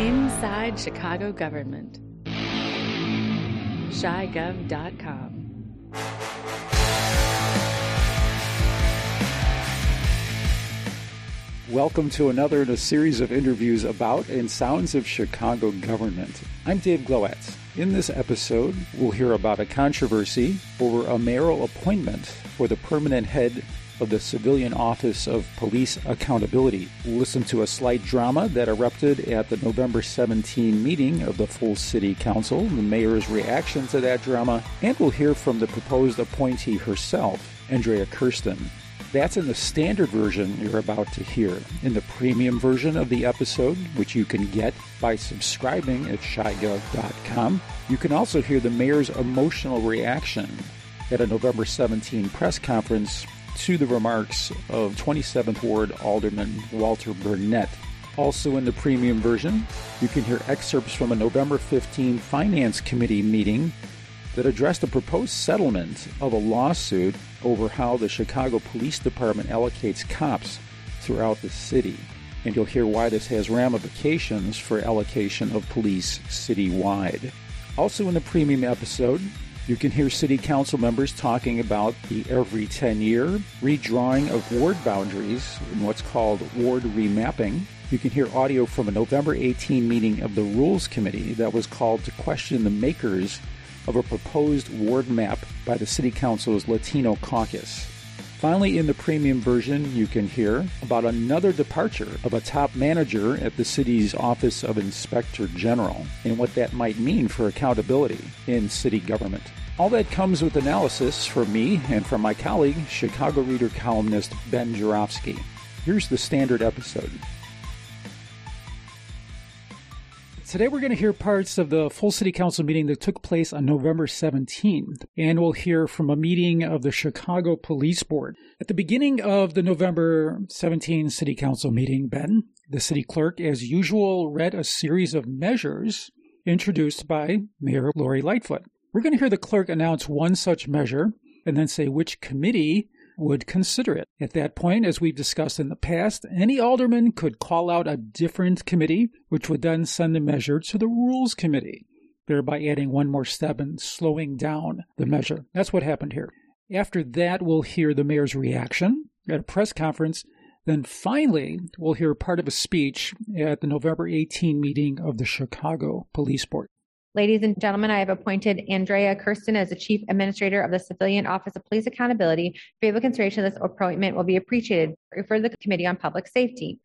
Inside Chicago Government. ChiGov.com. Welcome to another in a series of interviews about and sounds of Chicago government. I'm Dave Glowacz. In this episode, we'll hear about a controversy over a mayoral appointment for the permanent head of the Civilian Office of Police Accountability. Listen to a slight drama that erupted at the November 17 meeting of the full City Council, the mayor's reaction to that drama, and we'll hear from the proposed appointee herself, Andrea Kersten. That's in the standard version you're about to hear. In the premium version of the episode, which you can get by subscribing at chigov.com, you can also hear the mayor's emotional reaction at a November 17 press conference to the remarks of 27th Ward Alderman Walter Burnett. Also in the premium version, you can hear excerpts from a November 15 Finance Committee meeting that addressed a proposed settlement of a lawsuit over how the Chicago Police Department allocates cops throughout the city. And you'll hear why this has ramifications for allocation of police citywide. Also, in the premium episode, you can hear city council members talking about the every 10 year redrawing of ward boundaries in what's called ward remapping. You can hear audio from a November 18 meeting of the Rules Committee that was called to question the makers of a proposed ward map by the City Council's Latino caucus. Finally, in the premium version, you can hear about another departure of a top manager at the city's Office of Inspector General and what that might mean for accountability in city government. All that comes with analysis from me and from my colleague, Chicago Reader columnist Ben Joravsky. Here's the standard episode. Today we're going to hear parts of the full city council meeting that took place on November 17th, and we'll hear from a meeting of the Chicago Police Board. At the beginning of the November 17 city council meeting, Ben, the city clerk, as usual, read a series of measures introduced by Mayor Lori Lightfoot. We're going to hear the clerk announce one such measure and then say which committee would consider it. At that point, as we've discussed in the past, any alderman could call out a different committee, which would then send the measure to the Rules Committee, thereby adding one more step and slowing down the measure. That's what happened here. After that, we'll hear the mayor's reaction at a press conference. Then finally, we'll hear part of a speech at the November 18 meeting of the Chicago Police Board. Ladies and gentlemen, I have appointed Andrea Kersten as the Chief Administrator of the Civilian Office of Police Accountability. Favorable consideration of this appointment will be appreciated. Refer to the Committee on Public Safety.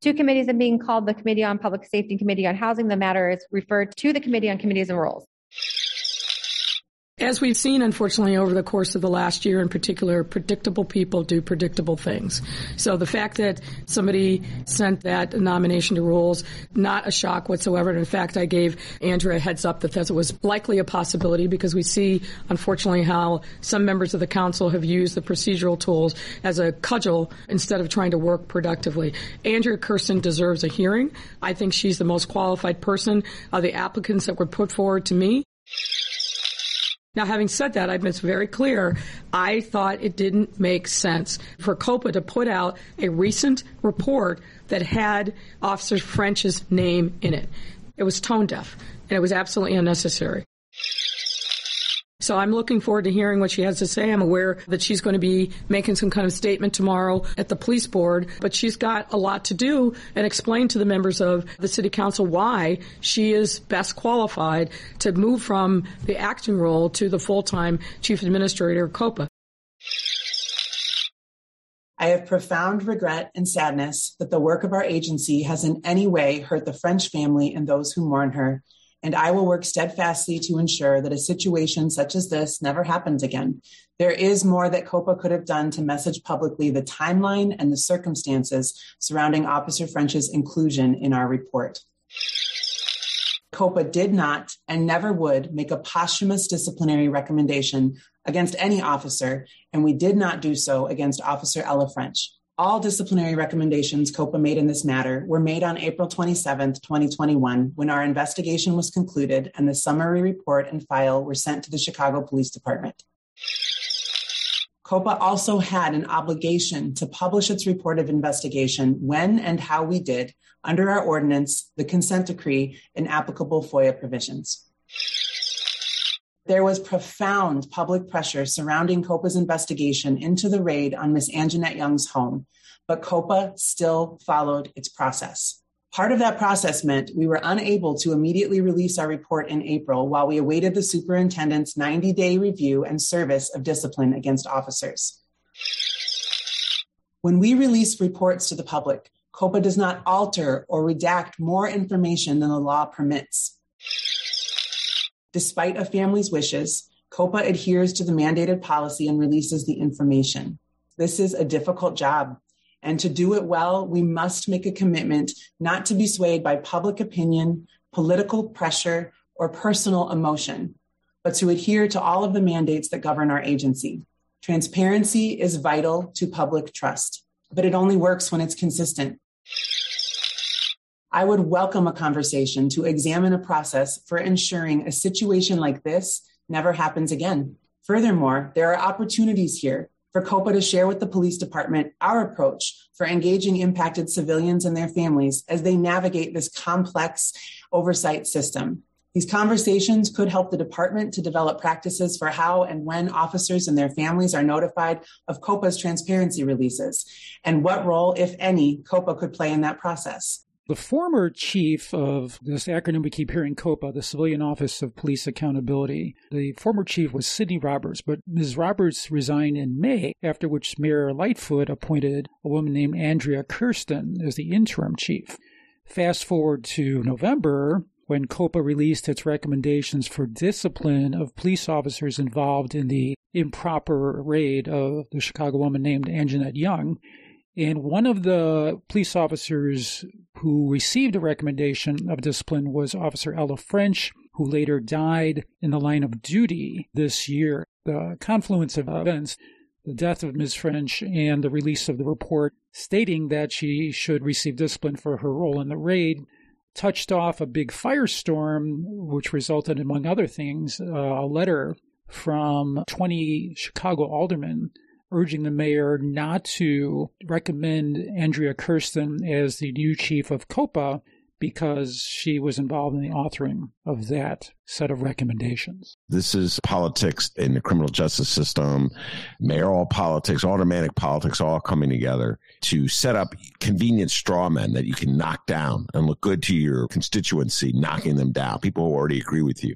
Two committees are being called the Committee on Public Safety and Committee on Housing. The matter is referred to the Committee on Committees and Rules. As we've seen, unfortunately, over the course of the last year in particular, predictable people do predictable things. So the fact that somebody sent that nomination to rules, not a shock whatsoever. And in fact, I gave Andrea a heads up that that was likely a possibility because we see, unfortunately, how some members of the council have used the procedural tools as a cudgel instead of trying to work productively. Andrea Kersten deserves a hearing. I think she's the most qualified person of the applicants that were put forward to me. Now, having said that, I've been very clear. I thought it didn't make sense for COPA to put out a recent report that had Officer French's name in it. It was tone deaf, and it was absolutely unnecessary. So I'm looking forward to hearing what she has to say. I'm aware that she's going to be making some kind of statement tomorrow at the police board, but she's got a lot to do and explain to the members of the city council why she is best qualified to move from the acting role to the full-time chief administrator of COPA. I have profound regret and sadness that the work of our agency has in any way hurt the French family and those who mourn her and I will work steadfastly to ensure that a situation such as this never happens again. There is more that COPA could have done to message publicly the timeline and the circumstances surrounding Officer French's inclusion in our report. COPA did not and never would make a posthumous disciplinary recommendation against any officer, and we did not do so against Officer Ella French. All disciplinary recommendations COPA made in this matter were made on April 27, 2021, when our investigation was concluded and the summary report and file were sent to the Chicago Police Department. COPA also had an obligation to publish its report of investigation when and how we did under our ordinance, the consent decree, and applicable FOIA provisions. There was profound public pressure surrounding COPA's investigation into the raid on Miss Anjanette Young's home, but COPA still followed its process. Part of that process meant we were unable to immediately release our report in April while we awaited the superintendent's 90 day review and service of discipline against officers. When we release reports to the public, COPA does not alter or redact more information than the law permits. Despite a family's wishes, COPA adheres to the mandated policy and releases the information. This is a difficult job. And to do it well, we must make a commitment not to be swayed by public opinion, political pressure, or personal emotion, but to adhere to all of the mandates that govern our agency. Transparency is vital to public trust, but it only works when it's consistent. I would welcome a conversation to examine a process for ensuring a situation like this never happens again. Furthermore, there are opportunities here for COPA to share with the police department our approach for engaging impacted civilians and their families as they navigate this complex oversight system. These conversations could help the department to develop practices for how and when officers and their families are notified of COPA's transparency releases and what role, if any, COPA could play in that process. The former chief of this acronym we keep hearing, COPA, the Civilian Office of Police Accountability, the former chief was Sydney Roberts, but Ms. Roberts resigned in May, after which Mayor Lightfoot appointed a woman named Andrea Kersten as the interim chief. Fast forward to November, when COPA released its recommendations for discipline of police officers involved in the improper raid of the Chicago woman named Anjanette Young. And one of the police officers who received a recommendation of discipline was Officer Ella French, who later died in the line of duty this year. The confluence of events, the death of Ms. French and the release of the report stating that she should receive discipline for her role in the raid, touched off a big firestorm, which resulted, among other things, uh, a letter from 20 Chicago aldermen urging the mayor not to recommend Andrea Kersten as the new chief of COPA because she was involved in the authoring of that set of recommendations. This is politics in the criminal justice system, mayoral politics, automatic politics, all coming together to set up convenient straw men that you can knock down and look good to your constituency, knocking them down. People who already agree with you.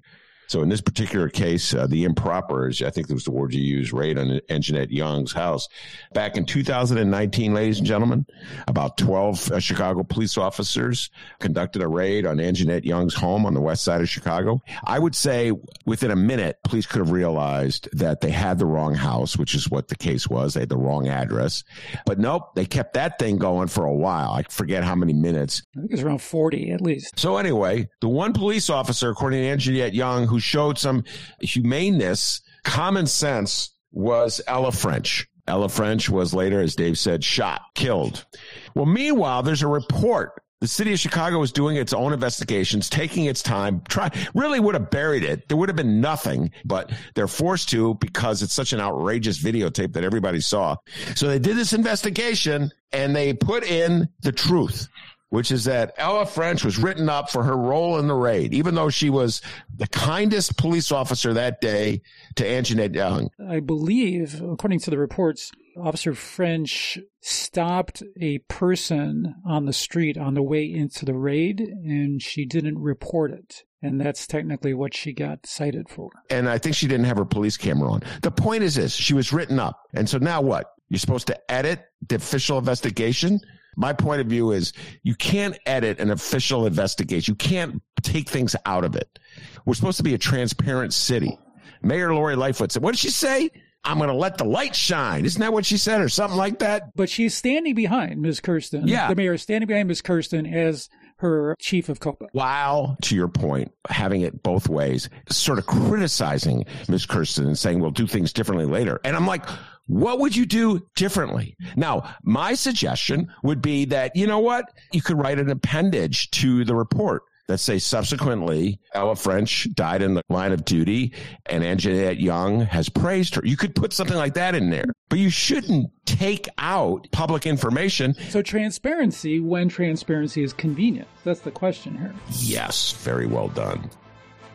So in this particular case, uh, the improper, is, I think that was the word you used, raid on Anjanette Young's house. Back in 2019, ladies and gentlemen, about 12 uh, Chicago police officers conducted a raid on Anjanette Young's home on the west side of Chicago. I would say within a minute, police could have realized that they had the wrong house, which is what the case was. They had the wrong address. But nope, they kept that thing going for a while. I forget how many minutes. I think it's around 40 at least. So anyway, the one police officer, according to Anjanette Young, who showed some humaneness, common sense, was Ella French. Ella French was later, as Dave said, shot, killed. Well, meanwhile, there's a report. The city of Chicago is doing its own investigations, taking its time, try, really would have buried it. There would have been nothing, but they're forced to because it's such an outrageous videotape that everybody saw. So they did this investigation and they put in the truth which is that Ella French was written up for her role in the raid, even though she was the kindest police officer that day to Anjanette Young. I believe, according to the reports, Officer French stopped a person on the street on the way into the raid, and she didn't report it. And that's technically what she got cited for. And I think she didn't have her police camera on. The point is this she was written up. And so now what? You're supposed to edit the official investigation? My point of view is you can't edit an official investigation. You can't take things out of it. We're supposed to be a transparent city. Mayor Lori Lightfoot said, what did she say? I'm going to let the light shine. Isn't that what she said or something like that? But she's standing behind Ms. Kersten. Yeah. The mayor is standing behind Ms. Kersten as her chief of COPA. While, to your point, having it both ways, sort of criticizing Ms. Kersten and saying we'll do things differently later. And I'm like, what would you do differently? Now, my suggestion would be that, you know what? You could write an appendage to the report that say subsequently Ella French died in the line of duty and Anjanette Young has praised her. You could put something like that in there, but you shouldn't take out public information. So transparency when transparency is convenient. That's the question here. Yes, very well done.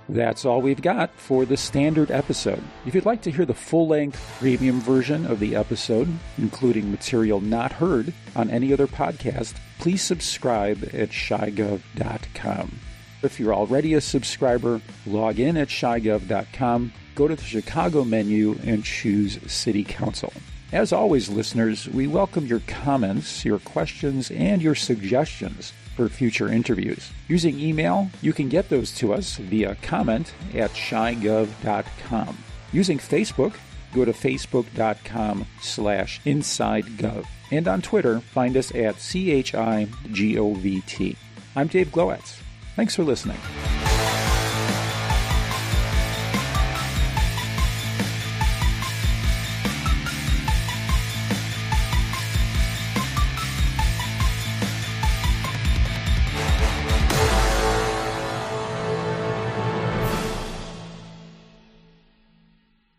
That's all we've got for the standard episode. If you'd like to hear the full length premium version of the episode, including material not heard on any other podcast, please subscribe at chigov.com. If you're already a subscriber, log in at chigov.com, go to the Chicago menu, and choose City Council. As always, listeners, we welcome your comments, your questions, and your suggestions for future interviews. Using email, you can get those to us via comment at chigov.com. Using Facebook, go to facebook.com slash insidegov. And on Twitter, find us at CHIGOVT. I'm Dave Glowacz. Thanks for listening.